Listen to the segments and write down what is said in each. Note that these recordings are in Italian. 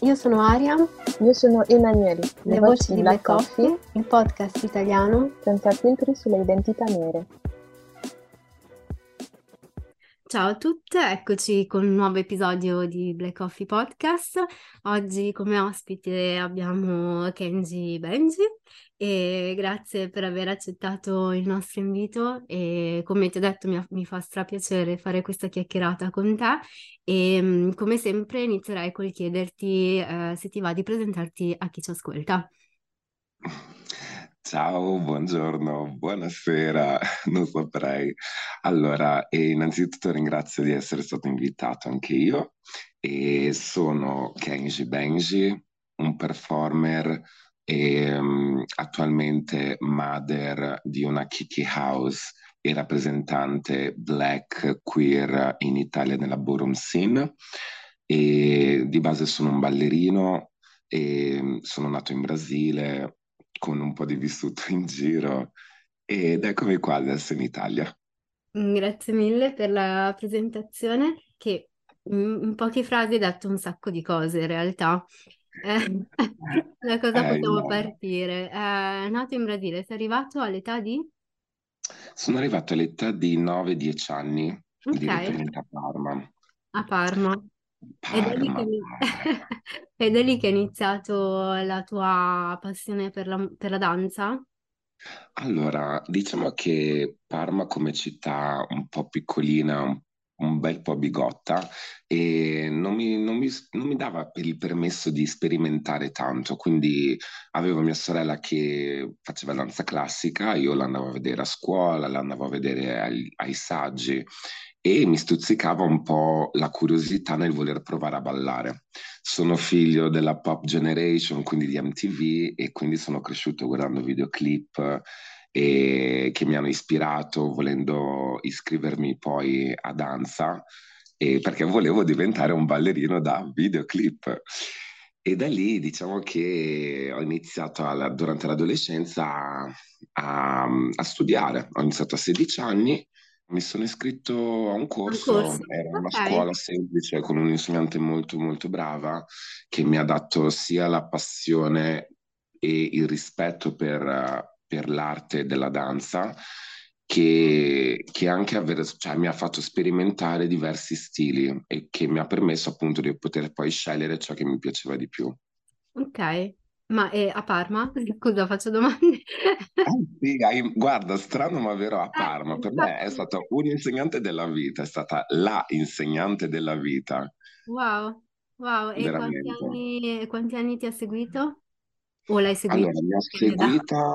io sono Aria. Io sono Emanuele. Le, Le voci di Black Coffee, Coffee, il podcast italiano senza filtri sulle identità nere. Ciao a tutte, eccoci con un nuovo episodio di Black Coffee Podcast. Oggi come ospite abbiamo Kenji Benji e grazie per aver accettato il nostro invito e come ti ho detto mi, mi fa strapiacere fare questa chiacchierata con te e mm, come sempre inizierai col chiederti eh, se ti va di presentarti a chi ci ascolta. Ciao, buongiorno, buonasera, non saprei. Allora, innanzitutto ringrazio di essere stato invitato anche io e sono Kenji Benji, un performer e um, attualmente mother di una Kiki House e rappresentante black queer in Italia nella ballroom scene e di base sono un ballerino e sono nato in Brasile con un po' di vissuto in giro ed eccomi qua adesso in Italia. Grazie mille per la presentazione che in poche frasi hai detto un sacco di cose in realtà. Eh, da cosa Eh, possiamo no. partire? Eh, nato in Brasile, sei arrivato all'età di? Sono arrivato all'età di 9-10 anni, Ok, direttamente a Parma. a Parma. Ed è lì che, Parma, ini- Parma. ed è lì che è iniziato la tua passione per la, per la danza? Allora, diciamo che Parma come città un po' piccolina, un, bel po' bigotta, e non mi, non mi- non mi dava il permesso di sperimentare tanto, quindi avevo mia sorella che faceva danza classica, io l'andavo a vedere a scuola, l'andavo a vedere ai, ai saggi e mi stuzzicava un po' la curiosità nel voler provare a ballare. Sono figlio della pop generation, quindi di MTV, e quindi sono cresciuto guardando videoclip e che mi hanno ispirato, volendo iscrivermi poi a danza, e perché volevo diventare un ballerino da videoclip. E da lì diciamo che ho iniziato alla- durante l'adolescenza a, a studiare. Ho iniziato a 16 anni, mi sono iscritto a un Un corso, corso? era una scuola semplice con un'insegnante molto molto brava che mi ha dato sia la passione e il rispetto per, eh, per l'arte della danza, che, che anche avere, cioè, mi ha fatto sperimentare diversi stili e che mi ha permesso appunto di poter poi scegliere ciò che mi piaceva di più. Ok, ma è a Parma? Scusa, faccio domande. Eh sì, hai- guarda, strano ma vero a Eh, Parma, per me è stata un'insegnante della vita, è stata la insegnante della vita, Wow, wow, e quanti anni, quanti anni ti ha seguito? O l'hai seguito? Allora, mi ha seguita,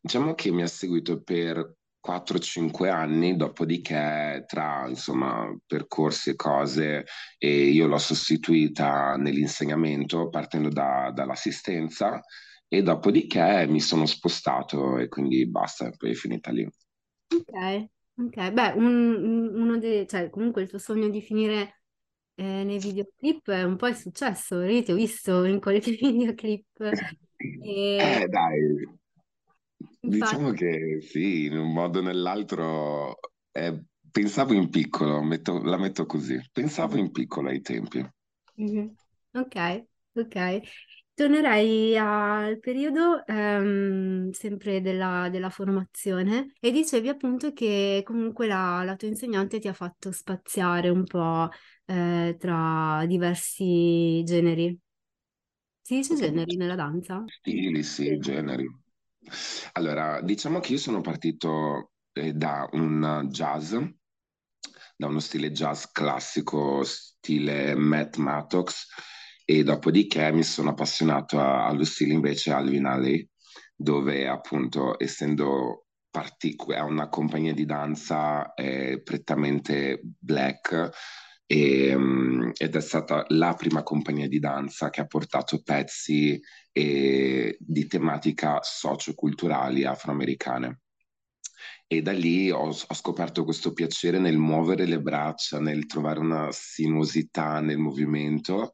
diciamo che mi ha seguito per 4-5 anni, dopodiché tra, insomma, percorsi e cose, e io l'ho sostituita nell'insegnamento partendo da- dall'assistenza e dopodiché mi sono spostato e quindi basta, poi è finita lì. Ok, ok, beh, un- un- uno dei, cioè comunque il tuo sogno di finire eh, nei videoclip è un po' il successo, io ti ho visto in qualche videoclip? E Eh, dai, diciamo che sì, in un modo o nell'altro eh, pensavo in piccolo, metto- la metto così, pensavo in piccolo ai tempi. Mhm. Ok, ok. Tornerei al periodo ehm, sempre della, della formazione e dicevi appunto che comunque la, la tua insegnante ti ha fatto spaziare un po' eh, tra diversi generi. Si dice generi nella danza? Stili, sì, Sì. generi. Allora, diciamo che io sono partito eh, da un jazz, da uno stile jazz classico, stile Matt Mattox, e dopodiché mi sono appassionato a- allo stile invece Alvin Ailey, dove appunto essendo partic- è una compagnia di danza eh, prettamente black e, mm, ed è stata la prima compagnia di danza che ha portato pezzi eh, di tematica socioculturali afroamericane. E da lì ho, ho scoperto questo piacere nel muovere le braccia, nel trovare una sinuosità nel movimento.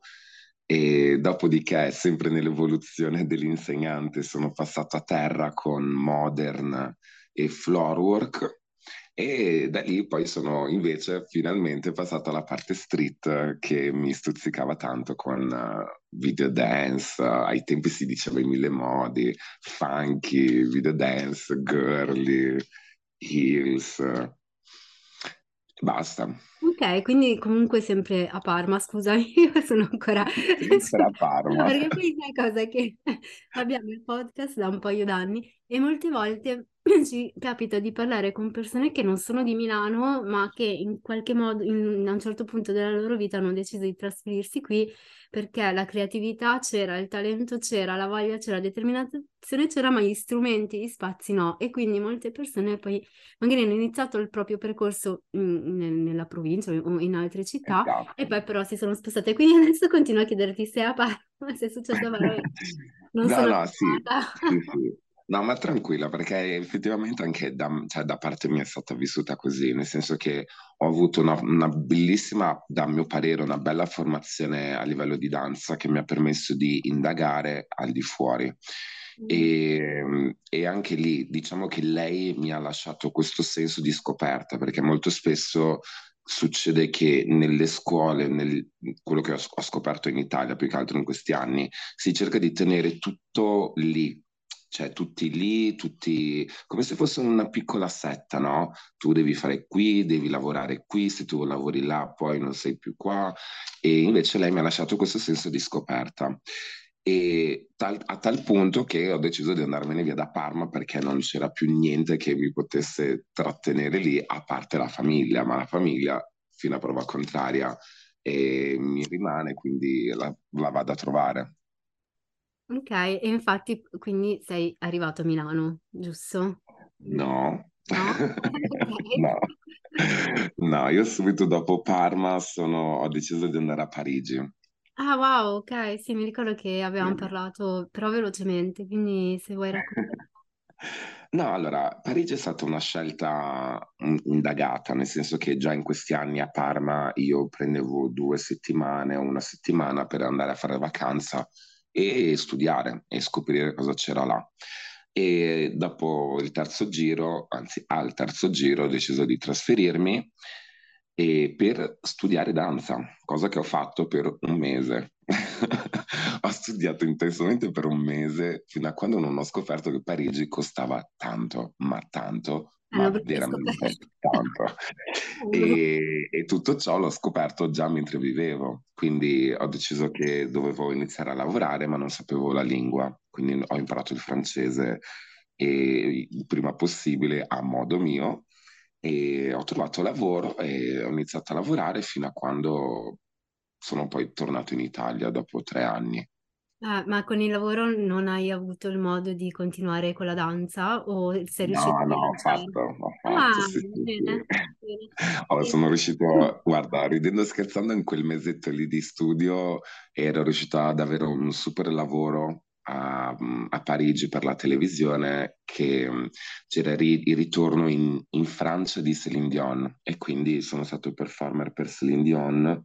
E dopodiché, sempre nell'evoluzione dell'insegnante, sono passato a terra con modern e floorwork. E da lì poi sono invece finalmente passato alla parte street che mi stuzzicava tanto con uh, video dance, ai tempi si diceva in mille modi, funky, video dance, girly, heels, basta. Ok, quindi comunque sempre a Parma, scusami, io sono ancora... Sempre a Parma. Perché poi sai cosa che abbiamo il podcast da un paio d'anni e molte volte ci capita di parlare con persone che non sono di Milano, ma che in qualche modo, in, a un certo punto della loro vita hanno deciso di trasferirsi qui perché la creatività c'era, il talento c'era, la voglia c'era, la determinazione c'era, ma gli strumenti, gli spazi no. E quindi molte persone poi magari hanno iniziato il proprio percorso in, nel- nella provincia o in altre città Esatto. e poi però si sono spostate. Quindi adesso continuo a chiederti se è a Parma, se è successo a Parma. Non No, sono no, sì, sì, sì. No, ma tranquilla, perché effettivamente anche da, cioè, da parte mia è stata vissuta così, nel senso che ho avuto una, una bellissima, da mio parere, una bella formazione a livello di danza che mi ha permesso di indagare al di fuori. Mm. E, e anche lì, diciamo che lei mi ha lasciato questo senso di scoperta, perché molto spesso succede che nelle scuole, nel, quello che ho, ho scoperto in Italia più che altro in questi anni, si cerca di tenere tutto lì, cioè tutti lì, tutti come se fosse una piccola setta, no? Tu devi fare qui, devi lavorare qui, se tu lavori là poi non sei più qua. E invece lei mi ha lasciato questo senso di scoperta. E tal- a tal punto che ho deciso di andarmene via da Parma perché non c'era più niente che mi potesse trattenere lì, a parte la famiglia, ma la famiglia, fino a prova contraria, mi rimane, quindi la, la vado a trovare. Ok, e infatti quindi sei arrivato a Milano, giusto? No, No? no, io subito dopo Parma sono- ho deciso di andare a Parigi. Ah, wow, ok, sì, mi ricordo che avevamo parlato, però velocemente, quindi se vuoi raccontare. No, allora, Parigi è stata una scelta mm, indagata, nel senso che già in questi anni a Parma io prendevo due settimane o una settimana per andare a fare vacanza e studiare e scoprire cosa c'era là. E dopo il terzo giro, anzi al terzo giro, ho deciso di trasferirmi per studiare danza, cosa che ho fatto per un mese. Ho studiato intensamente per un mese fino a quando non ho scoperto che Parigi costava tanto, ma tanto, ma veramente tanto. E, e tutto ciò l'ho scoperto già mentre vivevo, quindi ho deciso che dovevo iniziare a lavorare, ma non sapevo la lingua, quindi ho imparato il francese e il prima possibile a modo mio e ho trovato lavoro e ho iniziato a lavorare fino a quando sono poi tornato in Italia dopo tre anni. Ah, ma con il lavoro non hai avuto il modo di continuare con la danza o sei riuscito No, a no, ho fatto, ho Ah, fatto, sì, sì, bene, sì. bene. Oh, sono riuscito, guarda, ridendo e scherzando, in quel mesetto lì di studio ero riuscito ad avere un super lavoro a, a Parigi per la televisione che mh, c'era il ritorno in, in Francia di Céline Dion e quindi sono stato performer per Céline Dion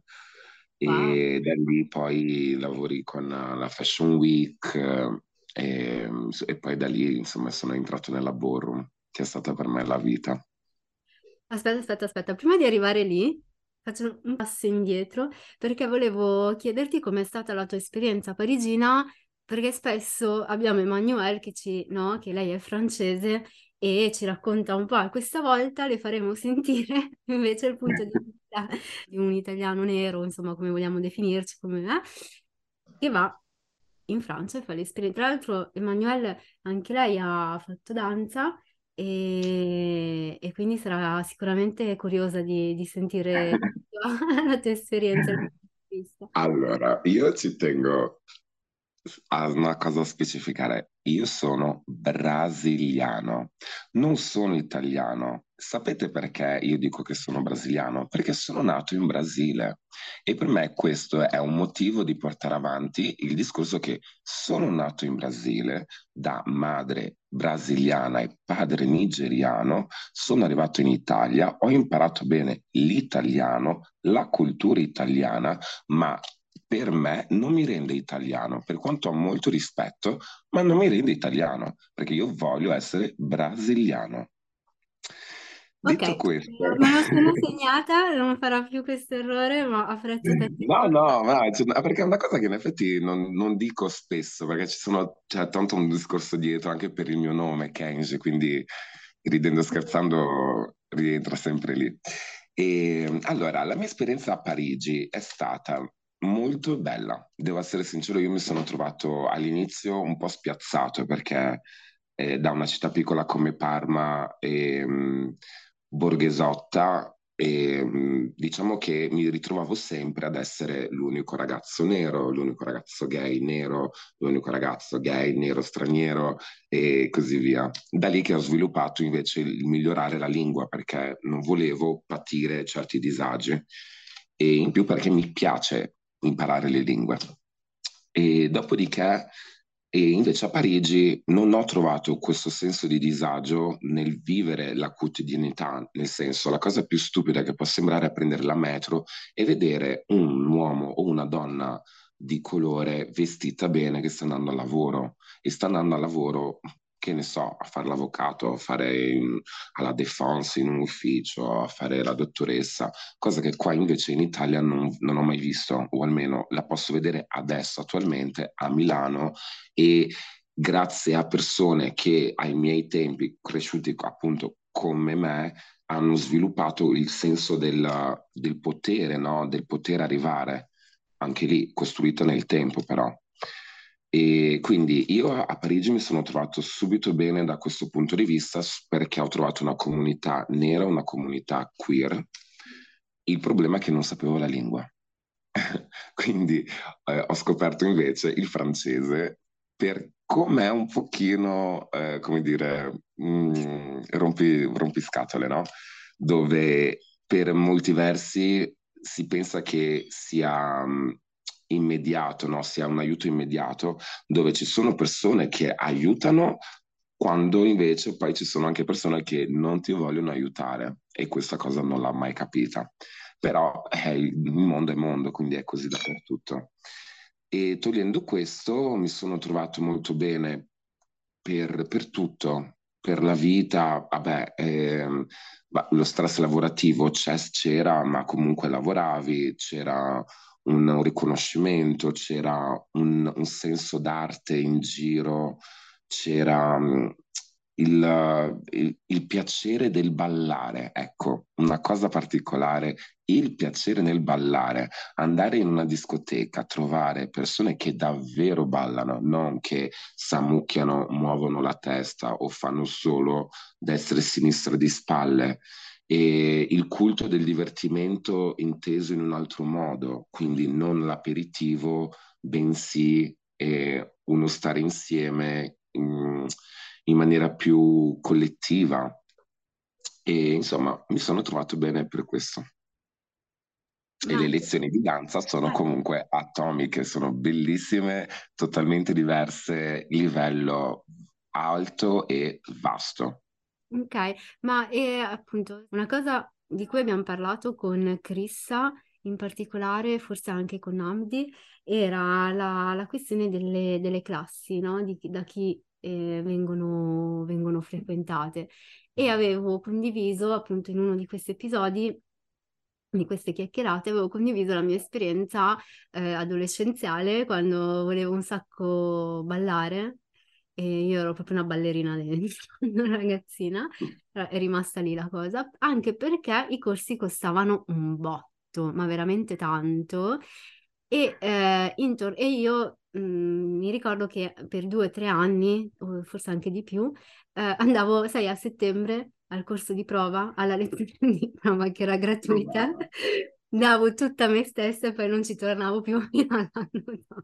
Wow. e da lì poi lavori con eh, la Fashion Week eh, e, e poi da lì insomma sono entrato nella ballroom che è stata per me la vita. Aspetta, aspetta, aspetta, prima di arrivare lì faccio un passo indietro perché volevo chiederti com'è stata la tua esperienza parigina, perché spesso abbiamo Emmanuelle che, ci, no, che lei è francese e ci racconta un po', e questa volta le faremo sentire invece il punto di vista di un italiano nero, insomma come vogliamo definirci, come me, che va in Francia e fa l'esperienza. Tra l'altro Emmanuelle anche lei ha fatto danza e, e quindi sarà sicuramente curiosa di, di sentire la tua, esperienza. Allora, io ci tengo una cosa a specificare. Io sono brasiliano, non sono italiano. Sapete perché io dico che sono brasiliano? Perché sono nato in Brasile e per me questo è un motivo di portare avanti il discorso che sono nato in Brasile da madre brasiliana e padre nigeriano, sono arrivato in Italia, ho imparato bene l'italiano, la cultura italiana, ma per me non mi rende italiano, per quanto ho molto rispetto, ma non mi rende italiano, perché io voglio essere brasiliano. Detto Ok, questo, me lo sono segnata, non farò più questo errore, ma apprezzo no, tantissimo. no, ma, cioè, no, perché è una cosa che in effetti non, non dico spesso, perché ci sono, c'è tanto un discorso dietro anche per il mio nome, Kenji, quindi ridendo scherzando rientra sempre lì. E allora, la mia esperienza a Parigi è stata molto bella. Devo essere sincero, io mi sono trovato all'inizio un po' spiazzato perché eh, da una città piccola come Parma e mh, borghesotta, e, mh, diciamo che mi ritrovavo sempre ad essere l'unico ragazzo nero, l'unico ragazzo gay nero, l'unico ragazzo gay nero straniero e così via. Da lì che ho sviluppato invece il migliorare la lingua perché non volevo patire certi disagi e in più perché mi piace imparare le lingue. E dopodiché, e invece a Parigi non ho trovato questo senso di disagio nel vivere la quotidianità, nel senso la cosa più stupida che può sembrare è prendere la metro e vedere un uomo o una donna di colore vestita bene che sta andando al lavoro e sta andando al lavoro che ne so, a fare l'avvocato, a fare in- alla defense in un ufficio, a fare la dottoressa, cosa che qua invece in Italia non, non ho mai visto, o almeno la posso vedere adesso, attualmente, a Milano e grazie a persone che ai miei tempi, cresciuti appunto come me, hanno sviluppato il senso del, del potere, no? Del poter arrivare, anche lì costruito nel tempo però. E quindi io a Parigi mi sono trovato subito bene da questo punto di vista perché ho trovato una comunità nera, una comunità queer. Il problema è che non sapevo la lingua. Quindi eh, ho scoperto invece il francese per com'è un pochino, eh, come dire, mm, rompi, rompiscatole, no? Dove per molti versi si pensa che sia mm, immediato, no? Sia un aiuto immediato, dove ci sono persone che aiutano quando invece poi ci sono anche persone che non ti vogliono aiutare e questa cosa non l'ha mai capita. Però eh, il mondo è mondo, quindi è così dappertutto. E togliendo questo mi sono trovato molto bene per, per tutto, per la vita, vabbè, ehm, lo stress lavorativo c'era, ma comunque lavoravi, c'era un, riconoscimento, c'era un, un senso d'arte in giro, c'era mm, il, il- il piacere del ballare, ecco, una cosa particolare, il piacere nel ballare, andare in una discoteca, trovare persone che davvero ballano, non che s'ammucchiano, muovono la testa o fanno solo destra e sinistra di spalle. E il culto del divertimento inteso in un altro modo, quindi non l'aperitivo, bensì eh, uno stare insieme in, in maniera più collettiva. E insomma, mi sono trovato bene per questo. E le lezioni di danza sono comunque atomiche, sono bellissime, totalmente diverse, livello alto e vasto. Ok, ma è appunto una cosa di cui abbiamo parlato con Crissa, in particolare, forse anche con Namdi, era la, la questione delle, delle classi, no? Di da chi eh, vengono, vengono frequentate. E avevo condiviso appunto in uno di questi episodi, di queste chiacchierate, avevo condiviso la mia esperienza eh, adolescenziale quando volevo un sacco ballare. E io ero proprio una ballerina dentro, una ragazzina, però è rimasta lì la cosa, anche perché i corsi costavano un botto, ma veramente tanto. E, eh, intor- e io mm, mi ricordo che per due o tre anni, o forse anche di più, eh, andavo, sai, a settembre al corso di prova, alla lezione di prova che era gratuita, davo tutta me stessa e poi non ci tornavo più fino all'anno dopo.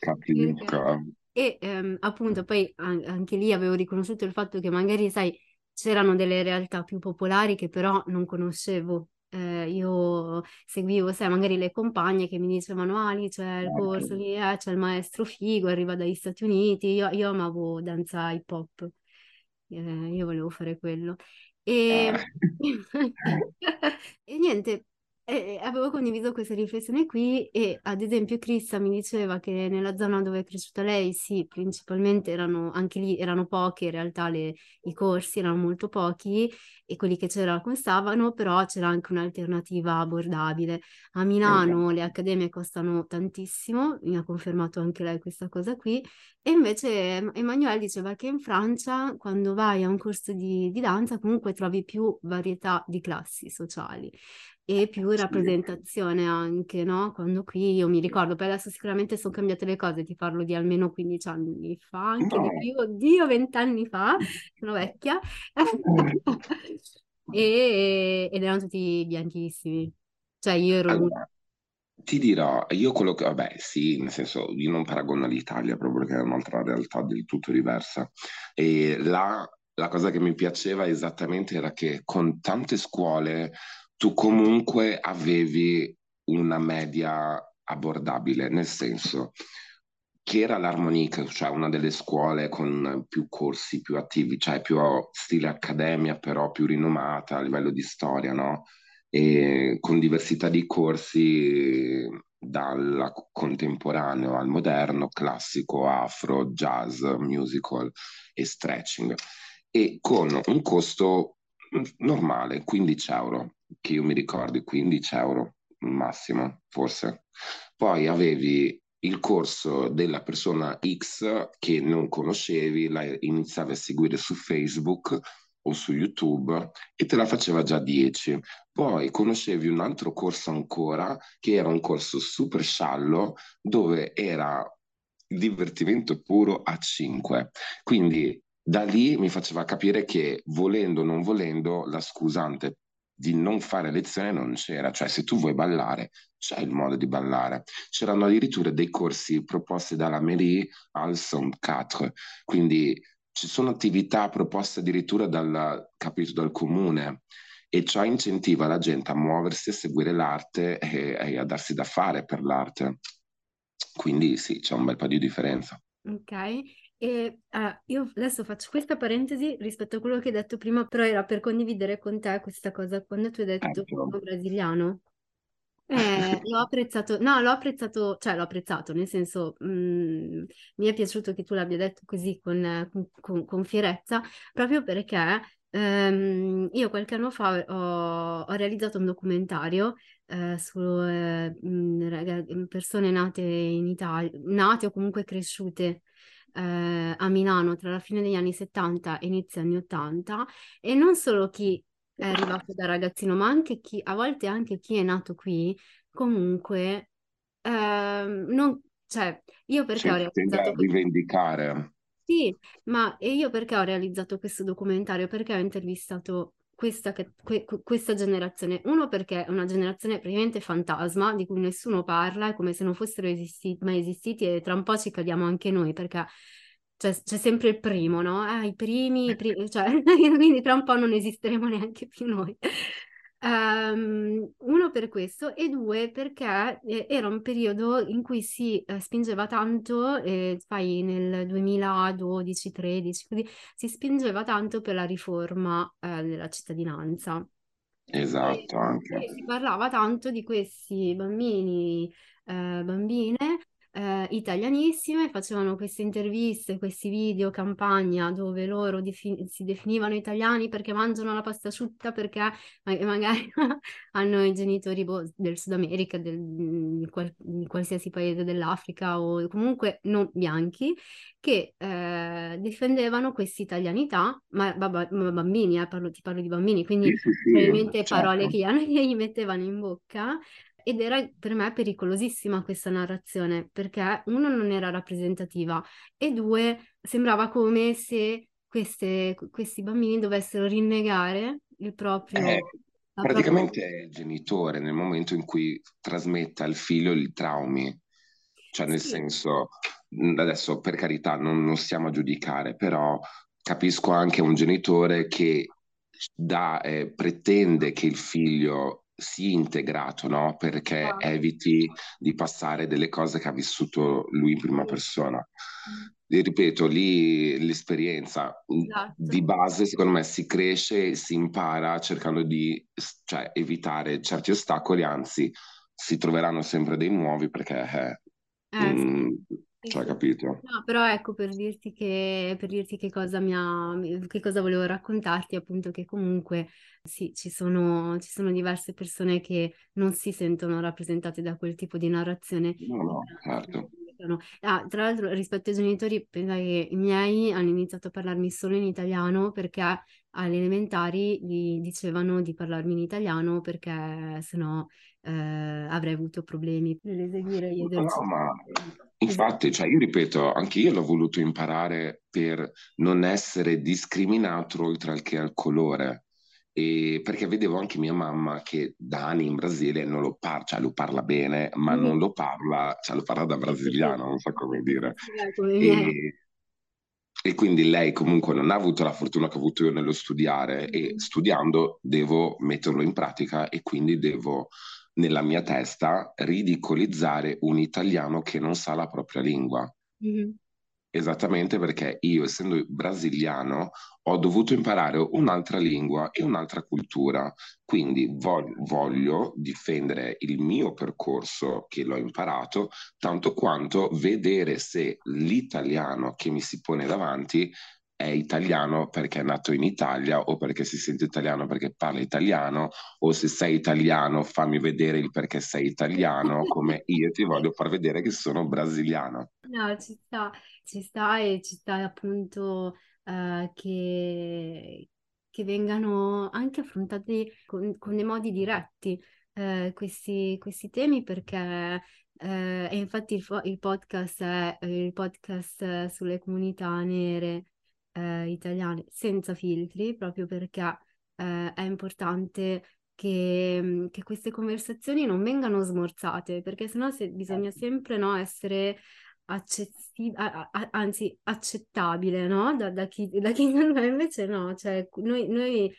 Capisco. E ehm, appunto poi an- anche lì avevo riconosciuto il fatto che magari, sai, c'erano delle realtà più popolari che però non conoscevo. Eh, io seguivo, sai, magari le compagne che mi dicevano, ah, lì c'è il corso, Certo. lì eh, c'è il maestro figo, arriva dagli Stati Uniti. Io, io amavo danza hip hop, Eh, io volevo fare quello. E, Ah. e niente, eh, avevo condiviso questa riflessione qui e ad esempio Crista mi diceva che nella zona dove è cresciuta lei, sì, principalmente erano, anche lì erano pochi, in realtà le- i corsi erano molto pochi e quelli che c'erano costavano, però c'era anche un'alternativa abbordabile. A Milano le Esatto. accademie costano tantissimo, mi ha confermato anche lei questa cosa qui, e invece Em- Emanuele diceva che in Francia, quando vai a un corso di, di danza, comunque trovi più varietà di classi sociali e più rappresentazione anche, no? Quando qui io mi ricordo, poi adesso sicuramente sono cambiate le cose, ti parlo di almeno 15 anni fa, anche di No. più, oddio, 20 anni fa, sono vecchia, e, ed erano tutti bianchissimi, cioè io ero. Allora, ti dirò, io quello che, vabbè, sì, nel senso, io non paragono all'Italia proprio perché è un'altra realtà del tutto diversa. E là, la cosa che mi piaceva esattamente era che con tante scuole tu comunque avevi una media abbordabile, nel senso che era l'Harmonique, cioè una delle scuole con più corsi, più attivi, cioè più stile accademia, però più rinomata a livello di storia, no? E con diversità di corsi dal contemporaneo al moderno, classico, afro, jazz, musical e stretching. E con un costo normale, 15 euro, che io mi ricordi, 15 euro massimo, forse. Poi avevi il corso della persona X che non conoscevi, la iniziavi a seguire su Facebook o su YouTube e te la faceva già 10. Poi conoscevi un altro corso ancora che era un corso super sciallo dove era divertimento puro a 5. Quindi da lì mi faceva capire che volendo o non volendo la scusante di non fare lezione non c'era, cioè se tu vuoi ballare c'è il modo di ballare. C'erano addirittura dei corsi proposti dalla mairie al Sound 4, quindi ci sono attività proposte addirittura dal, capito, dal comune e ciò incentiva la gente a muoversi, a seguire l'arte e, e a darsi da fare per l'arte. Quindi sì, c'è un bel po' di differenza. Ok, e eh, io adesso faccio questa parentesi rispetto a quello che hai detto prima, però era per condividere con te questa cosa. Quando tu hai detto Ecco. brasiliano, eh, l'ho apprezzato, no, l'ho apprezzato, cioè l'ho apprezzato, nel senso, mh, mi è piaciuto che tu l'abbia detto così con, con- con fierezza, proprio perché ehm, io qualche anno fa ho, ho realizzato un documentario eh, su eh, mh, raga- persone nate in Italia, nate o comunque cresciute eh, a Milano tra la fine degli anni 70 e inizio anni 80 e non solo chi è arrivato da ragazzino, ma anche chi, a volte anche chi è nato qui, comunque, ehm, non, cioè, io perché ho Sì, tende realizzato rivendicare. Sì, ma e io perché ho realizzato questo documentario? Perché ho intervistato questa, che- que- que- questa generazione? Uno perché è una generazione praticamente fantasma di cui nessuno parla, è come se non fossero esisti- mai esistiti e tra un po' ci cadiamo anche noi perché c'è c'è sempre il primo, no? Ah, i primi, i primi, cioè, quindi tra un po' non esisteremo neanche più noi. Ehm, uno per questo e due perché eh, era un periodo in cui si eh, spingeva tanto, eh, fai nel 2012-13, così si spingeva tanto per la riforma eh, della cittadinanza. E, Esatto, anche. e si parlava tanto di questi bambini, eh, bambine eh, italianissime, facevano queste interviste, questi video campagna dove loro defi- si definivano italiani perché mangiano la pasta asciutta, perché ma- magari hanno i genitori boh, del Sud America, del- di, qual- di qualsiasi paese dell'Africa o comunque non bianchi, che eh, difendevano questa italianità, ma, ma- ma bambini, eh, parlo- ti parlo di bambini, quindi Sì, sì, probabilmente parole certo. che gli, hanno- che gli mettevano in bocca ed era per me pericolosissima questa narrazione perché uno non era rappresentativa e due sembrava come se queste, questi bambini dovessero rinnegare il proprio... Eh, praticamente è il genitore nel momento in cui trasmette al figlio i traumi, cioè nel Sì. senso, adesso per carità non, non stiamo a giudicare, però capisco anche un genitore che dà, eh, pretende che il figlio sia integrato, no? Perché Ah. eviti di passare delle cose che ha vissuto lui in prima Sì. persona. E ripeto, lì l'esperienza mh, Esatto. di base, secondo me, si cresce e si impara cercando di, cioè, evitare certi ostacoli, anzi, si troveranno sempre dei nuovi perché, eh, Eh, sì. mh, Sì, cioè, capito? No, però ecco per dirti che, per dirti che cosa mi ha, che cosa volevo raccontarti, appunto che comunque sì, ci sono, ci sono diverse persone che non si sentono rappresentate da quel tipo di narrazione. No, no, certo. Ah, tra l'altro, rispetto ai genitori, pensa che i miei hanno iniziato a parlarmi solo in italiano perché alle elementari gli dicevano di parlarmi in italiano perché sennò eh, avrei avuto problemi nell'eseguire gli esercizi. no, ma infatti, cioè, io ripeto, anche io l'ho voluto imparare per non essere discriminato oltre al che al colore. E perché vedevo anche mia mamma che da anni in Brasile non lo parla, cioè lo parla bene, ma non lo parla, cioè lo parla da brasiliano, non so come dire. E, e quindi lei comunque non ha avuto la fortuna che ho avuto io nello studiare e Mhm. studiando devo metterlo in pratica e quindi devo nella mia testa ridicolizzare un italiano che non sa la propria lingua. Mhm. Esattamente perché io, essendo brasiliano, ho dovuto imparare un'altra lingua e un'altra cultura. Quindi voglio, voglio difendere il mio percorso che l'ho imparato, tanto quanto vedere se l'italiano che mi si pone davanti è italiano perché è nato in Italia o perché si sente italiano perché parla italiano o se sei italiano fammi vedere il perché sei italiano come io ti voglio far vedere che sono brasiliano. No, ci sta, ci sta e ci sta appunto eh, che, che vengano anche affrontati con, con dei modi diretti eh, questi, questi temi perché eh, e infatti il, il podcast è eh, il podcast sulle comunità nere eh, italiane senza filtri proprio perché è importante che, mm, che queste conversazioni non vengano smorzate perché sennò se, bisogna sempre no, essere accessi- a- a- anzi accettabile, no? Da, da chi, da chi non è, invece no, cioè noi, noi,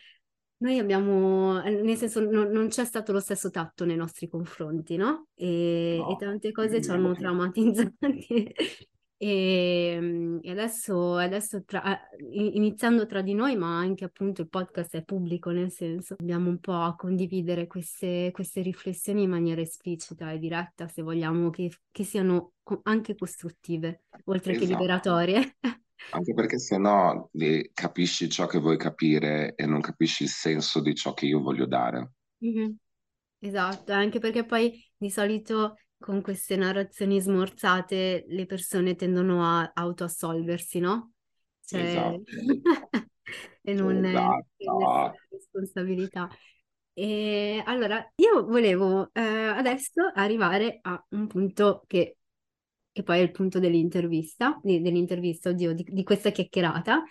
noi abbiamo, eh, nel senso non, non c'è stato lo stesso tatto nei nostri confronti, no? E, e No, tante cose ci hanno traumatizzati. E, mm, e adesso, adesso tra- in- iniziando tra di noi, ma anche appunto il podcast è pubblico, nel senso dobbiamo un po' a condividere queste, queste riflessioni in maniera esplicita e diretta, se vogliamo che, che siano anche costruttive, oltre che Esatto. liberatorie. Anche perché se no capisci ciò che vuoi capire e non capisci il senso di ciò che io voglio dare. Mhm. Esatto, anche perché poi di solito con queste narrazioni smorzate le persone tendono a autoassolversi, no? Cioè, Esatto. e non Esatto. responsabilità. E allora, io volevo eh, adesso arrivare a un punto che, che poi è il punto dell'intervista, di- dell'intervista, oddio, di, di questa chiacchierata,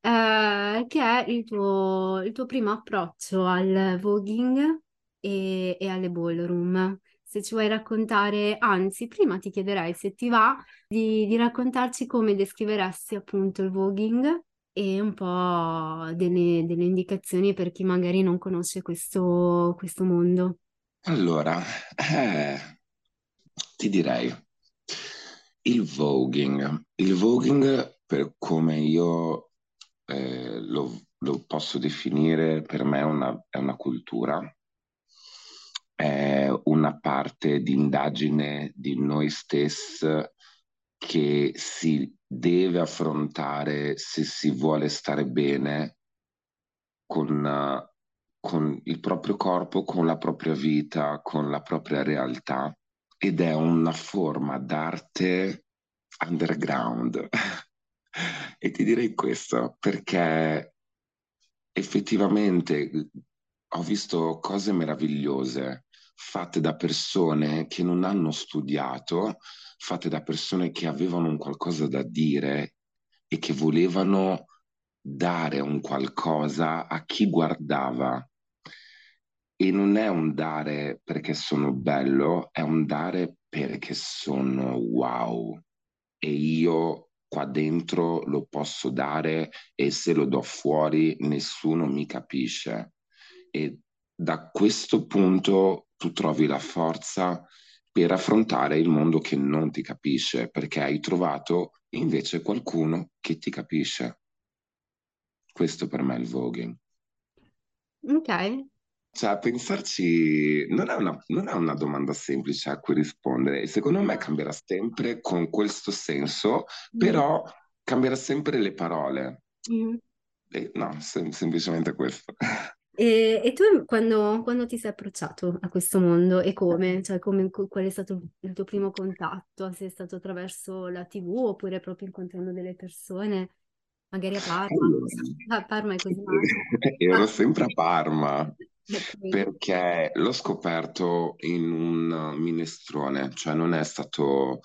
eh, che è il tuo, il tuo primo approccio al voguing e, e alle ballroom. Se ci vuoi raccontare, anzi, prima ti chiederei se ti va di, di raccontarci come descriveresti appunto il voguing e un po' delle, delle indicazioni per chi magari non conosce questo, questo mondo. Allora, eh, ti direi il voguing. Il voguing, per come io eh, lo, lo posso definire, per me è una, è una cultura, è una parte di indagine di noi stessi che si deve affrontare se si vuole stare bene con, eh, con il proprio corpo, con la propria vita, con la propria realtà ed è una forma d'arte underground. E ti direi questo perché effettivamente ho visto cose meravigliose fatte da persone che non hanno studiato, fatte da persone che avevano un qualcosa da dire e che volevano dare un qualcosa a chi guardava. E non è un dare perché sono bello, è un dare perché sono wow. E io qua dentro lo posso dare e se lo do fuori nessuno mi capisce. E da questo punto tu trovi la forza per affrontare il mondo che non ti capisce, perché hai trovato invece qualcuno che ti capisce. Questo per me è il voguing. Ok. Cioè, pensarci non è una, non è una domanda semplice a cui rispondere. Secondo me cambierà sempre con questo senso, Mm. però cambierà sempre le parole. Mm. E no, sem- semplicemente questo. E, e tu quando, quando ti sei approcciato a questo mondo e come? Cioè, come, qual è stato il tuo primo contatto? Se è stato attraverso la TV oppure proprio incontrando delle persone, magari a Parma? A Parma è così magico. ero sempre a Parma perché l'ho scoperto in un minestrone, cioè non è stato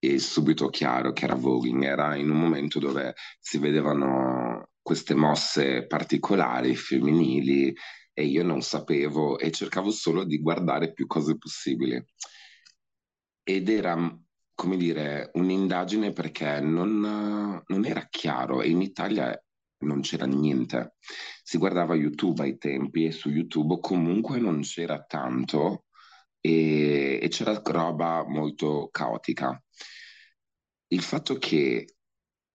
eh, subito chiaro che era voguing, era in un momento dove si vedevano queste mosse particolari, femminili, e io non sapevo e cercavo solo di guardare più cose possibili. Ed era, come dire, un'indagine perché non, non era chiaro e in Italia non c'era niente. Si guardava YouTube ai tempi e su YouTube comunque non c'era tanto e, e c'era roba molto caotica. Il fatto che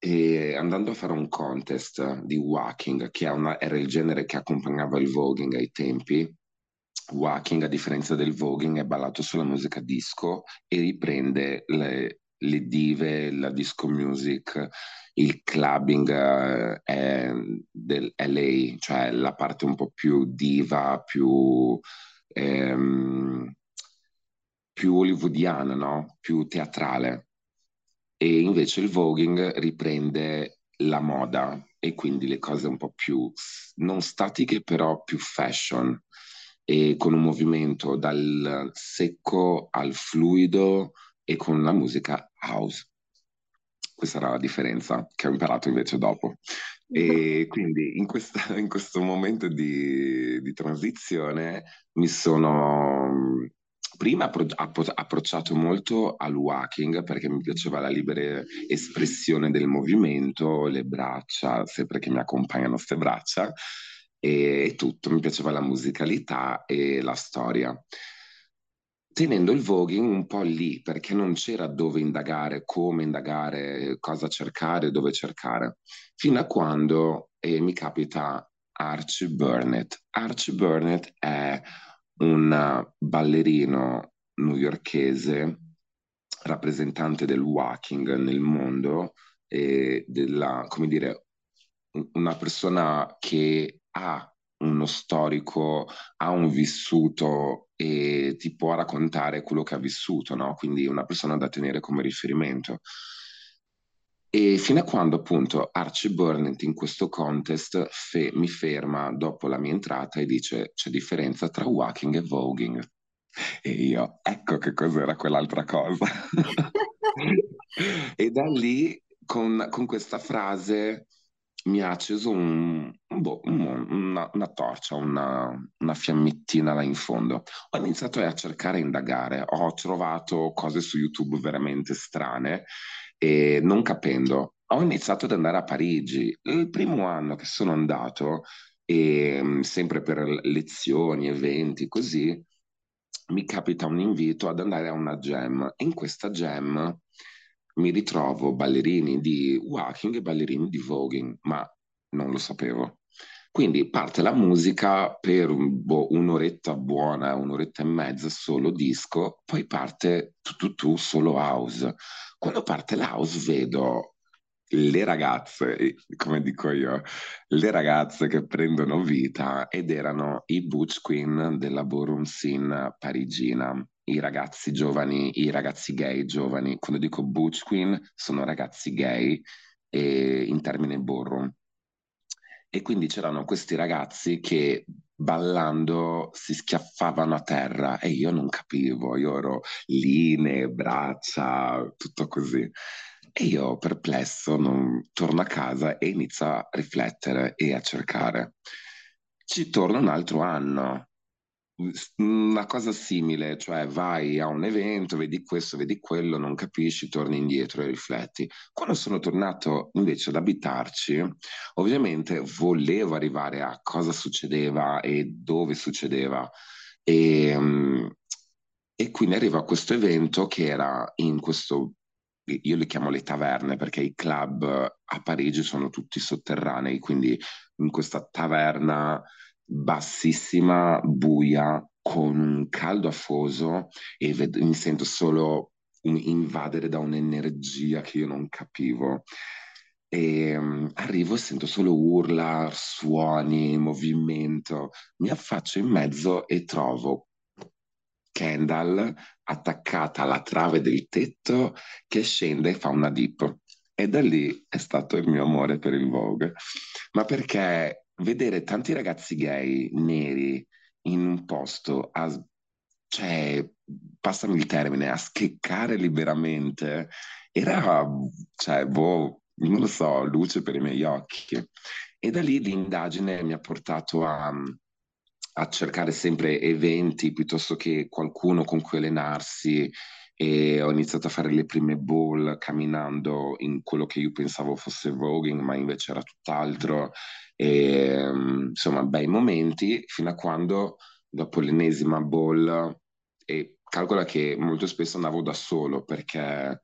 eh, andando a fare un contest di walking, che una- era il genere che accompagnava il voguing ai tempi, walking, a differenza del voguing, è ballato sulla musica disco e riprende le, le dive, la disco music, il clubbing eh, del LA, cioè la parte un po' più diva, più, ehm, più hollywoodiana, no? Più teatrale. E invece il voguing riprende la moda e quindi le cose un po' più non statiche, però più fashion e con un movimento dal secco al fluido e con la musica house. Questa era la differenza che ho imparato invece dopo. E quindi in questa- in questo momento di, di transizione mi sono prima appro- appro- approcciato molto al walking perché mi piaceva la libera espressione del movimento, le braccia, sempre che mi accompagnano queste braccia e, e tutto, mi piaceva la musicalità e la storia. Tenendo il voguing un po' lì, perché non c'era dove indagare, come indagare, cosa cercare, dove cercare, fino a quando eh, mi capita Archie Burnett. Archie Burnett è un ballerino newyorkese, rappresentante del walking nel mondo, e della, come dire, una persona che ha uno storico, ha un vissuto e ti può raccontare quello che ha vissuto, no? Quindi una persona da tenere come riferimento. E fino a quando appunto Archie Burnett in questo contest fe- mi ferma dopo la mia entrata e dice c'è differenza tra walking e voguing. E io, ecco che cos'era quell'altra cosa. e da lì, con, con questa frase, mi ha acceso un, boh, un- una, una torcia, una, una fiammettina là in fondo. Ho iniziato a cercare e indagare, ho trovato cose su YouTube veramente strane e non capendo, ho iniziato ad andare a Parigi. Il primo anno che sono andato, e, mh, sempre per lezioni, eventi, così, mi capita un invito ad andare a una jam. In questa jam mi ritrovo ballerini di walking e ballerini di voguing, ma non lo sapevo. Quindi parte la musica per boh, un'oretta buona, un'oretta e mezza solo disco, poi parte tu tu tu solo house. Quando parte l'house vedo le ragazze, come dico io, le ragazze che prendono vita ed erano i butch queen della ballroom scene parigina, i ragazzi giovani, i ragazzi gay giovani. Quando dico butch queen sono ragazzi gay eh, in termine ballroom. E quindi c'erano questi ragazzi che ballando si schiaffavano a terra e io non capivo, io ero linee, braccia, tutto così. E io perplesso non... torno a casa e inizio a riflettere e a cercare. Ci torno un altro anno, una cosa simile, cioè vai a un evento, vedi questo, vedi quello, non capisci, torni indietro e rifletti. Quando sono tornato invece ad abitarci, ovviamente volevo arrivare a cosa succedeva e dove succedeva. E, mm, e quindi arrivo a questo evento che era in questo, io li chiamo le taverne perché i club a Parigi sono tutti sotterranei, quindi in questa taverna bassissima, buia, con un caldo afoso e ved- mi sento solo invadere da un'energia che io non capivo. E um, arrivo e sento solo urla, suoni, movimento. Mi affaccio in mezzo e trovo Kendall attaccata alla trave del tetto che scende e fa una dip. E da lì è stato il mio amore per il Vogue. Ma perché vedere tanti ragazzi gay neri in un posto a, cioè, passami il termine, a scheccare liberamente, era, cioè, boh, non lo so, luce per i miei occhi. E da lì l'indagine mi ha portato a, a cercare sempre eventi piuttosto che qualcuno con cui allenarsi e ho iniziato a fare le prime ball camminando in quello che io pensavo fosse voguing, ma invece era tutt'altro. E, insomma, bei momenti fino a quando dopo l'ennesima ball e calcola che molto spesso andavo da solo perché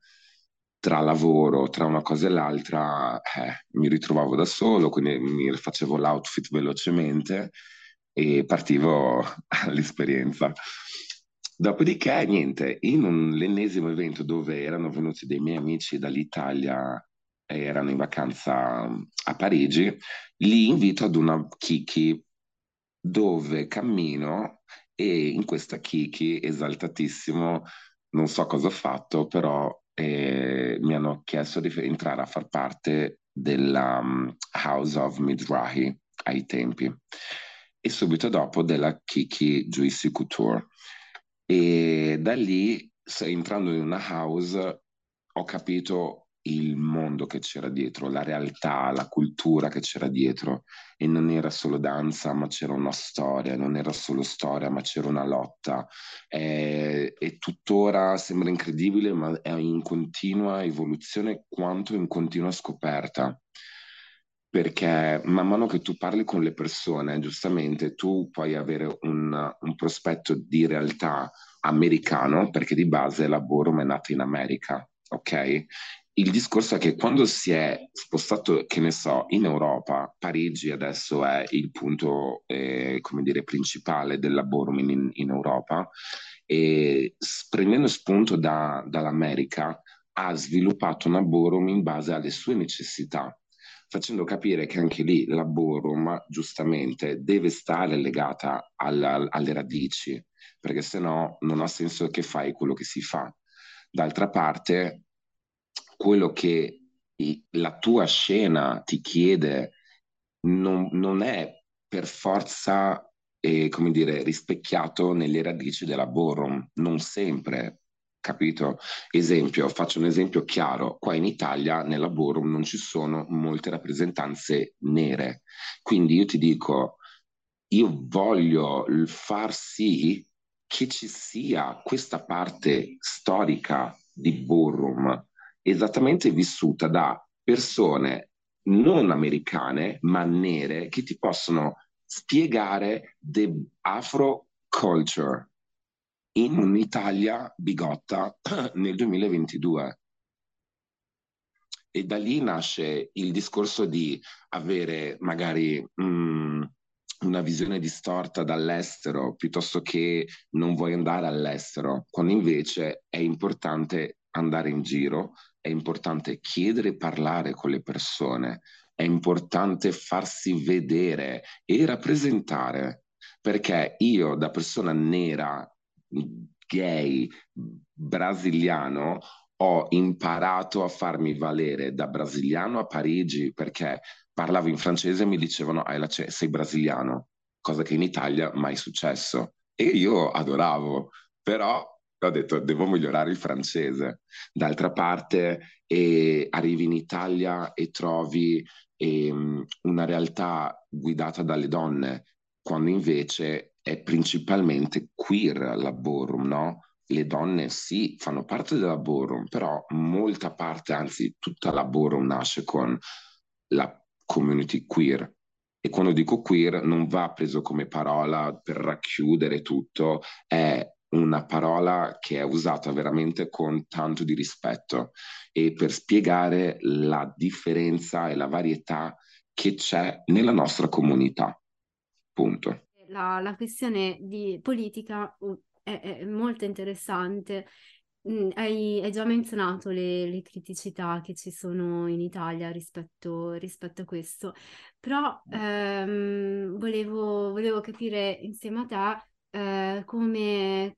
tra lavoro, tra una cosa e l'altra, eh, mi ritrovavo da solo, quindi mi facevo l'outfit velocemente e partivo all'esperienza. Dopodiché, niente, in un, l'ennesimo evento dove erano venuti dei miei amici dall'Italia e erano in vacanza a Parigi, li invito ad una Kiki dove cammino e in questa Kiki, esaltatissimo, non so cosa ho fatto, però eh, mi hanno chiesto di entrare a far parte della um, House of Mizrahi ai tempi e subito dopo della Kiki Juicy Couture. E da lì, entrando in una house, ho capito il mondo che c'era dietro, la realtà, la cultura che c'era dietro. E non era solo danza, ma c'era una storia, non era solo storia, ma c'era una lotta. E, e tuttora sembra incredibile, ma è in continua evoluzione quanto in continua scoperta perché man mano che tu parli con le persone, giustamente tu puoi avere un, un prospetto di realtà americano, perché di base la Borum è nata in America, ok? Il discorso è che quando si è spostato, che ne so, in Europa, Parigi adesso è il punto, eh, come dire, principale della Borum in, in Europa, e prendendo spunto da, dall'America, ha sviluppato una Borum in base alle sue necessità facendo capire che anche lì la Borum giustamente deve stare legata alla, alle radici, perché se no non ha senso che fai quello che si fa. D'altra parte, quello che la tua scena ti chiede non, non è per forza, eh, come dire, rispecchiato nelle radici della Borum, non sempre, capito? Esempio, faccio un esempio chiaro, qua in Italia nella Borum non ci sono molte rappresentanze nere, quindi io ti dico, io voglio far sì che ci sia questa parte storica di Borum esattamente vissuta da persone non americane ma nere che ti possono spiegare the afro culture in un'Italia bigotta nel 2022. E da lì nasce il discorso di avere magari mh, mm, una visione distorta dall'estero piuttosto che non vuoi andare all'estero, quando invece è importante andare in giro, è importante chiedere e parlare con le persone, è importante farsi vedere e rappresentare, perché io da persona nera gay brasiliano ho imparato a farmi valere da brasiliano a Parigi perché parlavo in francese e mi dicevano ah, sei brasiliano cosa che in Italia mai successo. E io adoravo, però ho detto devo migliorare il francese. D'altra parte, e arrivi in Italia e trovi ehm, una realtà guidata dalle donne, quando invece è principalmente queer la ballroom, no? Le donne sì, fanno parte della ballroom, però molta parte, anzi tutta la ballroom nasce con la community queer. E quando dico queer non va preso come parola per racchiudere tutto, è una parola che è usata veramente con tanto di rispetto e per spiegare la differenza e la varietà che c'è nella nostra comunità. Punto. La, la questione di politica uh, è, è molto interessante. Mm, hai, hai, già menzionato le, le, criticità che ci sono in Italia rispetto, rispetto a questo, però ehm, volevo, volevo, capire insieme a te eh, come,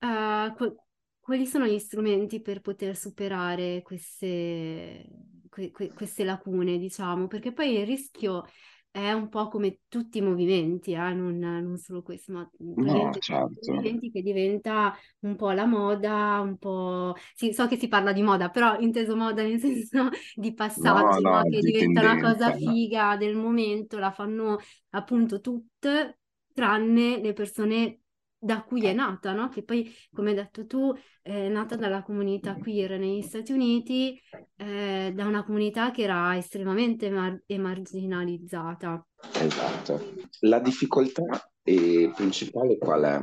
uh, qu- quali sono gli strumenti per poter superare queste, que- que- queste lacune, diciamo, perché poi il rischio è un po' come tutti i movimenti, eh? non, non, solo questo, ma no, certo. movimenti che diventa un po' la moda, un po'... Sì, so che si parla di moda, però inteso moda nel senso di passaggi, no, no, che di diventa tendenza. una cosa figa del momento, la fanno appunto tutte, tranne le persone da cui è nata, no? Che poi, come hai detto tu, è nata dalla comunità queer negli Stati Uniti, eh, da una comunità che era estremamente mar- marginalizzata. Esatto. La difficoltà principale qual è?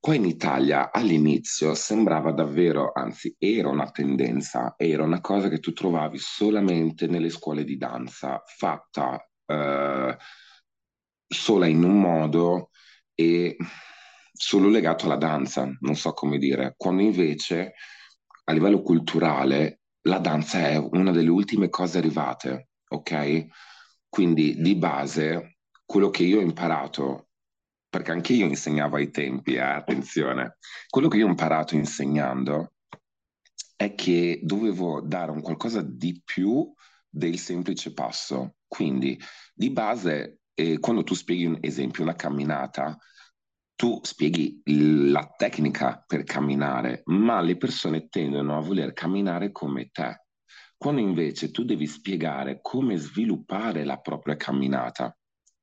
Qua in Italia all'inizio sembrava davvero, anzi era una tendenza, era una cosa che tu trovavi solamente nelle scuole di danza, fatta eh, sola in un modo e solo legato alla danza, non so come dire, quando invece a livello culturale la danza è una delle ultime cose arrivate, ok? Quindi di base quello che io ho imparato, perché anche io insegnavo ai tempi, eh, attenzione, quello che io ho imparato insegnando è che dovevo dare un qualcosa di più del semplice passo. Quindi di base, eh, quando tu spieghi un esempio, una camminata, tu spieghi la tecnica per camminare, ma le persone tendono a voler camminare come te, quando invece tu devi spiegare come sviluppare la propria camminata.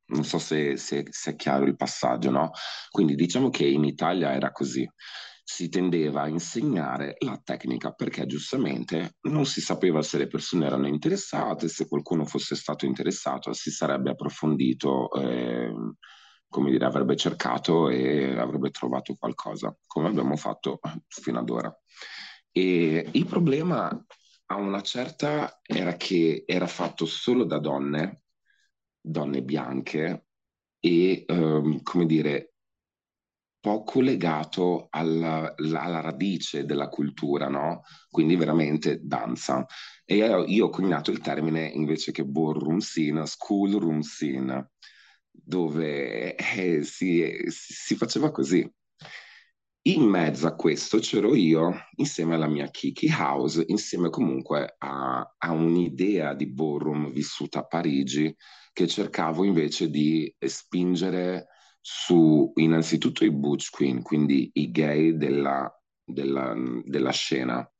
Non so se, se, se è chiaro il passaggio, no? Quindi diciamo che in Italia era così si tendeva a insegnare la tecnica perché giustamente non si sapeva se le persone erano interessate, se qualcuno fosse stato interessato si sarebbe approfondito eh, come dire, avrebbe cercato e avrebbe trovato qualcosa, come abbiamo fatto fino ad ora. E il problema a una certa era che era fatto solo da donne, donne bianche, e um, come dire, poco legato alla, alla, radice della cultura, no? Quindi veramente danza. E io, ho coniato il termine invece che ballroom scene, school room scene dove eh, si, si faceva così. In mezzo a questo c'ero io insieme alla mia Kiki House, insieme comunque a, a un'idea di ballroom vissuta a Parigi che cercavo invece di spingere su innanzitutto i butch queen, quindi i gay della, della, della scena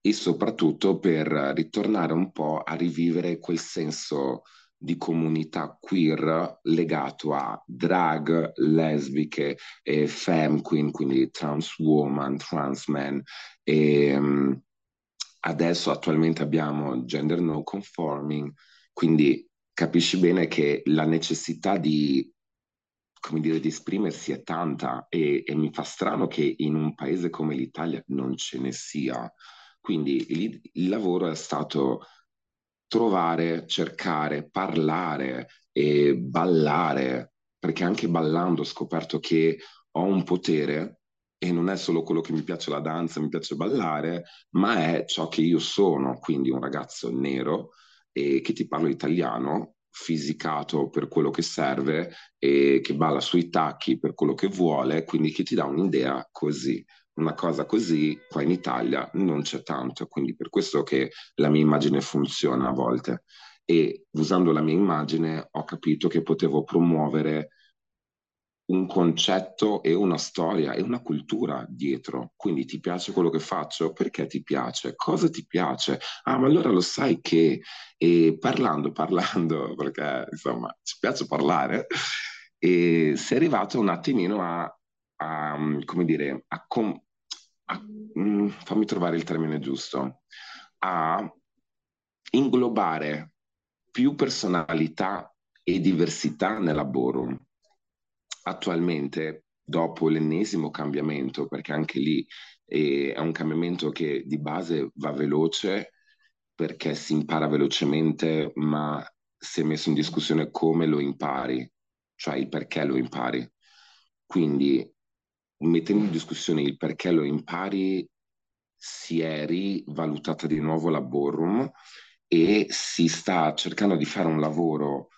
e soprattutto per ritornare un po' a rivivere quel senso di comunità queer legato a drag, lesbiche, e femme queen, quindi trans woman, trans man. E, um, adesso attualmente abbiamo gender no conforming, quindi capisci bene che la necessità di come dire, di esprimersi è tanta e, e mi fa strano che in un paese come l'Italia non ce ne sia. Quindi il, il lavoro è stato trovare, cercare, parlare e ballare, perché anche ballando ho scoperto che ho un potere e non è solo quello che mi piace la danza, mi piace ballare, ma è ciò che io sono, quindi un ragazzo nero e che ti parlo italiano, fisicato per quello che serve e che balla sui tacchi per quello che vuole, quindi che ti dà un'idea così una cosa così qua in Italia non c'è tanto, quindi per questo che la mia immagine funziona a volte. e usando la mia immagine ho capito che potevo promuovere un concetto e una storia e una cultura dietro. Quindi ti piace quello che faccio? Perché ti piace? Cosa ti piace? Ah, ma allora lo sai che e parlando, parlando, perché insomma ci piace parlare, e sei arrivato un attimino a, a come dire, a, com- mm, fammi trovare il termine giusto, a inglobare più personalità e diversità nella Borum attualmente, dopo l'ennesimo cambiamento, perché anche lì eh, è un cambiamento che di base va veloce, perché si impara velocemente, ma si è messo in discussione come lo impari, cioè il perché lo impari. Quindi, mettendo in discussione il perché lo impari, si è rivalutata di nuovo la Borum e si sta cercando di fare un lavoro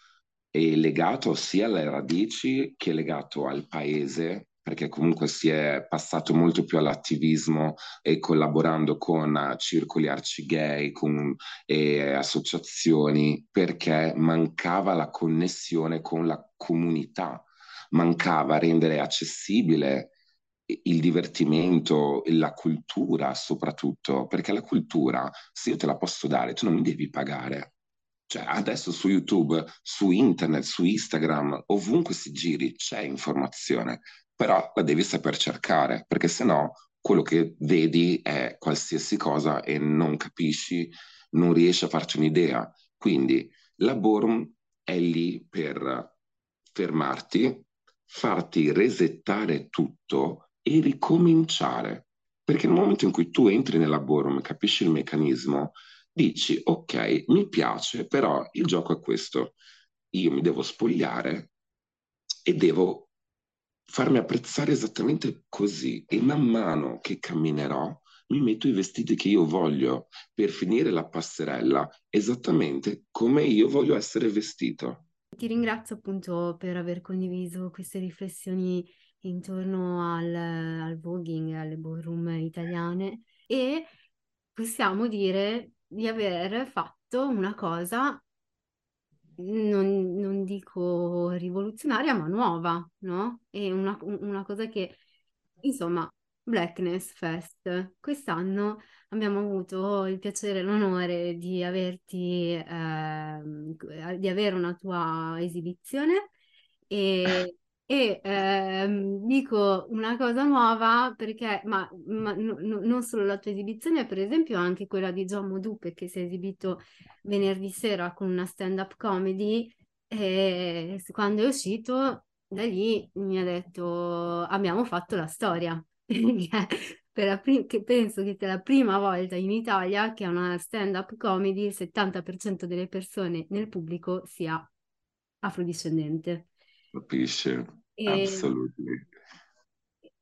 legato sia alle radici che legato al paese, perché comunque si è passato molto più all'attivismo e collaborando con circoli arcigay, con eh, associazioni, perché mancava la connessione con la comunità, mancava rendere accessibile il divertimento, la cultura soprattutto, perché la cultura, se io te la posso dare, tu non mi devi pagare cioè, adesso su YouTube, su internet, su Instagram, ovunque si giri c'è informazione, però la devi saper cercare, perché se no quello che vedi è qualsiasi cosa e non capisci, non riesci a farci un'idea. Quindi la Borum è lì per fermarti, farti resettare tutto e ricominciare. Perché nel momento in cui tu entri nella Borum capisci il meccanismo, dici, ok, mi piace, però il gioco è questo. Io mi devo spogliare e devo farmi apprezzare esattamente così e man mano che camminerò mi metto i vestiti che io voglio per finire la passerella esattamente come io voglio essere vestito. Ti ringrazio appunto per aver condiviso queste riflessioni intorno al, al voguing, alle ballroom italiane e possiamo dire di aver fatto una cosa, non, non dico rivoluzionaria, ma nuova, no? E una, una cosa che, insomma, Blackness Fest. Quest'anno abbiamo avuto il piacere e l'onore di averti, eh, di avere una tua esibizione e e ehm, dico una cosa nuova perché, ma, ma no, no, non solo la tua esibizione, per esempio anche quella di John Modupe che si è esibito venerdì sera con una stand-up comedy e quando è uscito da lì mi ha detto abbiamo fatto la storia. per prim- che penso che sia la prima volta in Italia che una stand-up comedy il 70% delle persone nel pubblico sia afrodiscendente. Capisci? E... Assolutamente.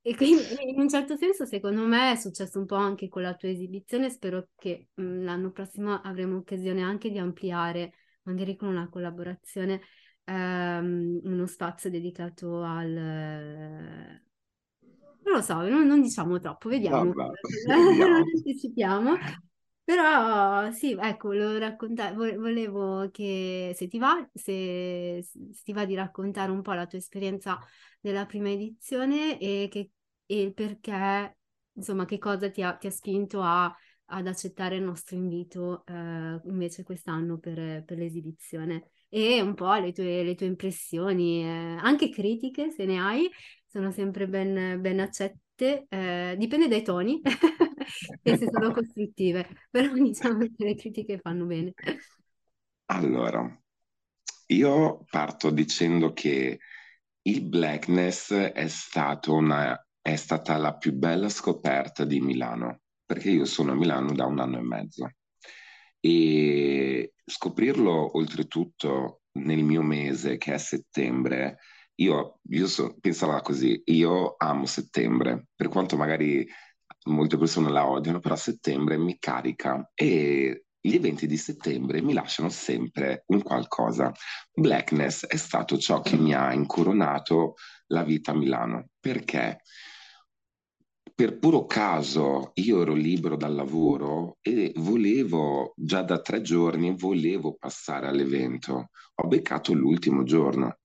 E quindi in un certo senso, secondo me, è successo un po' anche con la tua esibizione. Spero che mh, mm, l'anno prossimo avremo occasione anche di ampliare, magari con una collaborazione, ehm, uno spazio dedicato al... Non lo so, non, non diciamo troppo, vediamo. Vabbè, non anticipiamo. Però sì, ecco, volevo raccontare, volevo che se ti va, se, se ti va di raccontare un po' la tua esperienza della prima edizione e, che, e perché, insomma, che cosa ti ha, ti ha spinto a, ad accettare il nostro invito eh, invece quest'anno per, per l'esibizione e un po' le tue, le tue impressioni, eh, anche critiche se ne hai, sono sempre ben, ben accette, eh, dipende dai toni. e se sono costruttive, però diciamo che le critiche fanno bene. Allora, io parto dicendo che il blackness è, una, è stata la più bella scoperta di Milano, perché io sono a Milano da un anno e mezzo e scoprirlo oltretutto nel mio mese che è settembre, io, io so, pensala così, io amo settembre, per quanto magari molte persone la odiano, però a settembre mi carica e gli eventi di settembre mi lasciano sempre un qualcosa. Blackness è stato ciò che mi ha incoronato la vita a Milano, perché per puro caso io ero libero dal lavoro e volevo, già da tre giorni, volevo passare all'evento. Ho beccato l'ultimo giorno.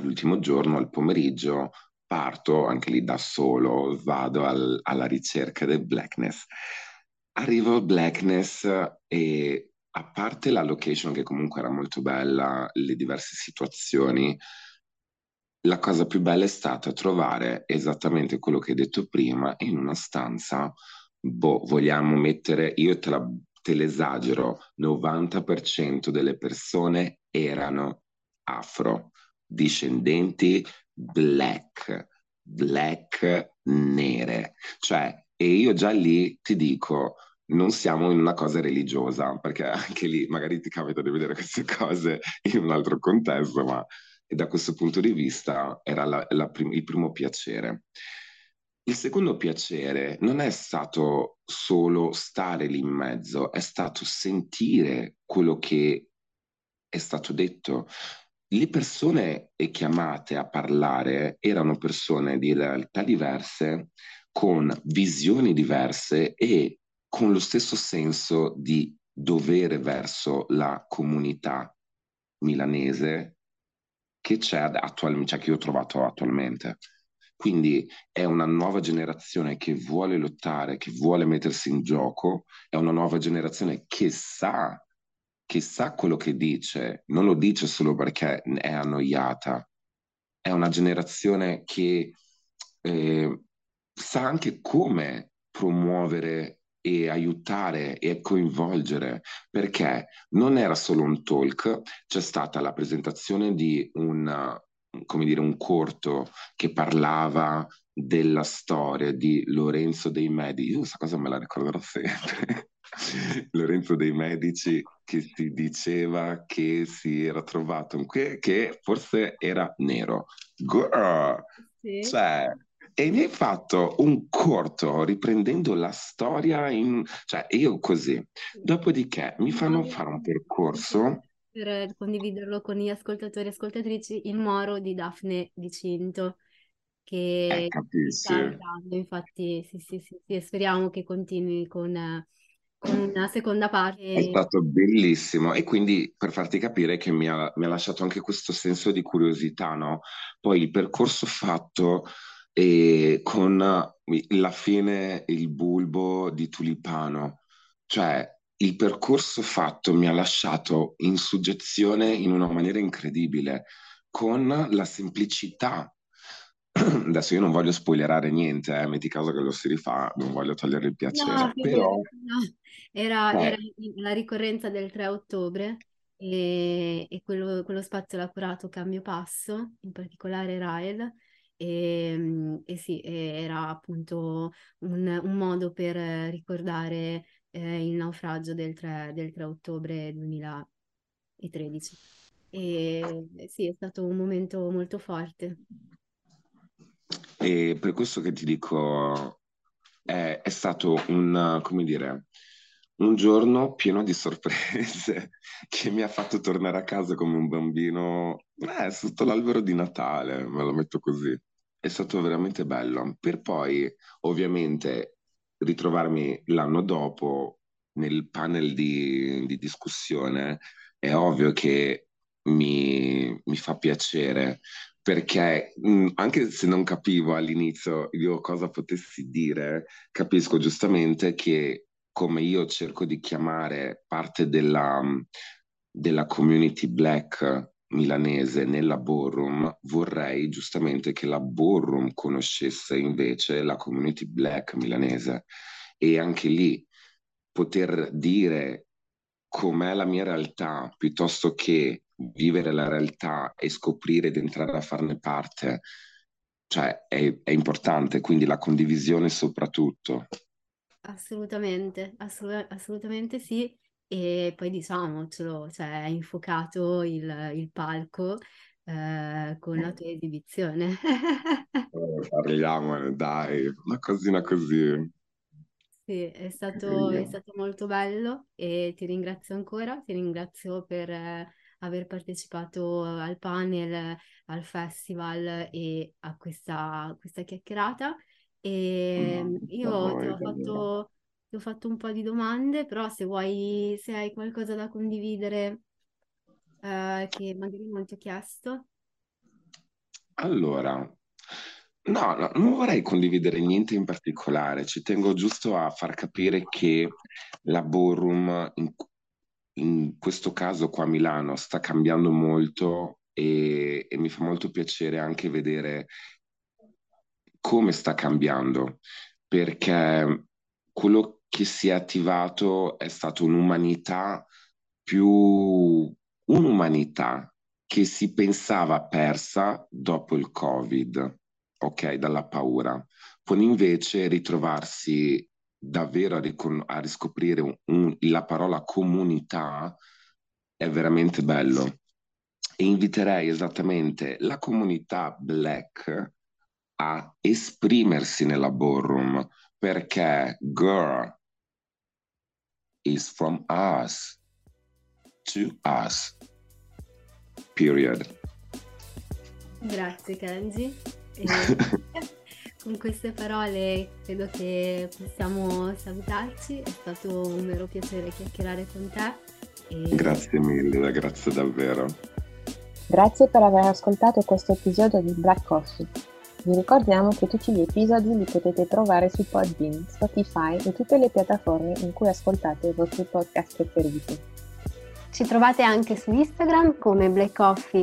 L'ultimo giorno, al pomeriggio, parto anche lì da solo, vado al- alla ricerca del blackness. Arrivo al blackness e a parte la location che comunque era molto bella, le diverse situazioni, la cosa più bella è stata trovare esattamente quello che hai detto prima in una stanza, boh, vogliamo mettere, io te la, te l'esagero, 90% delle persone erano afro, discendenti black, black nere, cioè, e io già lì ti dico, non siamo in una cosa religiosa, perché anche lì magari ti capita di vedere queste cose in un altro contesto, ma da questo punto di vista era la- la prim- il primo piacere. Il secondo piacere non è stato solo stare lì in mezzo, è stato sentire quello che è stato detto. Le persone chiamate a parlare erano persone di realtà diverse, con visioni diverse e con lo stesso senso di dovere verso la comunità milanese che c'è attualmente, cioè che io ho trovato attualmente. Quindi è una nuova generazione che vuole lottare, che vuole mettersi in gioco, è una nuova generazione che sa, che sa quello che dice, non lo dice solo perché è annoiata, è una generazione che eh, sa anche come promuovere e aiutare e coinvolgere, perché non era solo un talk, c'è stata la presentazione di un, come dire, un corto che parlava della storia di Lorenzo dei Medici. Io questa cosa me la ricorderò sempre. Lorenzo dei Medici che si diceva che si era trovato un que- che forse era nero. Girl, Sì. cioè, e mi hai fatto un corto riprendendo la storia in... cioè io così. Dopodiché mi fanno fare un percorso. per condividerlo con gli ascoltatori e ascoltatrici, il Moro di Daphne Di Cinto, che Eh, sta arrivando, infatti, sì, sì, sì, sì, speriamo che continui con, eh, con una seconda È parte. stato bellissimo e quindi per farti capire che mi ha, mi ha lasciato anche questo senso di curiosità, no? Poi il percorso fatto e con la fine il bulbo di tulipano, cioè il percorso fatto mi ha lasciato in suggezione in una maniera incredibile, con la semplicità. Adesso io non voglio spoilerare niente, eh, metti caso che lo si rifà, non voglio togliere il No, piacere, però figurati, no. Era, eh, era la ricorrenza del 3 ottobre e, e quello, quello spazio l'ha curato Cambio Passo, in particolare Rael, e, mm, e sì, era appunto un, un modo per ricordare eh, il naufragio del 3, del 3 ottobre 2013. E sì, è stato un momento molto forte. E per questo che ti dico, è, è stato un, come dire, un giorno pieno di sorprese che mi ha fatto tornare a casa come un bambino, eh, sotto l'albero di Natale, me lo metto così. È stato veramente bello. Per poi, ovviamente, ritrovarmi l'anno dopo nel panel di, di discussione, è ovvio che mi, mi fa piacere perché mh, anche se non capivo all'inizio io cosa potessi dire, capisco giustamente che come io cerco di chiamare parte della, della community black milanese nella ballroom, vorrei giustamente che la ballroom conoscesse invece la community black milanese. E anche lì poter dire com'è la mia realtà piuttosto che vivere la realtà e scoprire ed entrare a farne parte, cioè è, è importante, quindi la condivisione soprattutto. Assolutamente, assolut- assolutamente sì. E poi diciamocelo, cioè hai infuocato il, il palco eh, con la tua esibizione. Eh, Parliamone, dai, una cosina così. Sì, è stato, è stato molto bello e ti ringrazio ancora, ti ringrazio per aver partecipato al panel, al festival e a questa, questa chiacchierata. E Mm, io da ti ho fatto, ti ho fatto un po' di domande, però se vuoi, se hai qualcosa da condividere eh, che magari non ti ho chiesto. Allora, no, no, non vorrei condividere niente in particolare, ci tengo giusto a far capire che la in, in questo caso qua a Milano sta cambiando molto e, e mi fa molto piacere anche vedere come sta cambiando, perché quello che si è attivato è stata un'umanità più un'umanità che si pensava persa dopo il Covid, ok, dalla paura, poi invece ritrovarsi davvero a, ricon- a riscoprire un- un- la parola comunità è veramente bello. E inviterei esattamente la comunità black a esprimersi nella ballroom perché girl is from us to us. Period. Grazie Kenji. E con queste parole credo che possiamo salutarci. È stato un vero piacere chiacchierare con te. E Grazie mille, grazie davvero. Grazie per aver ascoltato questo episodio di Black Coffee. Vi ricordiamo che tutti gli episodi li potete trovare su Podbean, Spotify e tutte le piattaforme in cui ascoltate i vostri podcast preferiti. Ci trovate anche su Instagram come Black Coffee-PDC,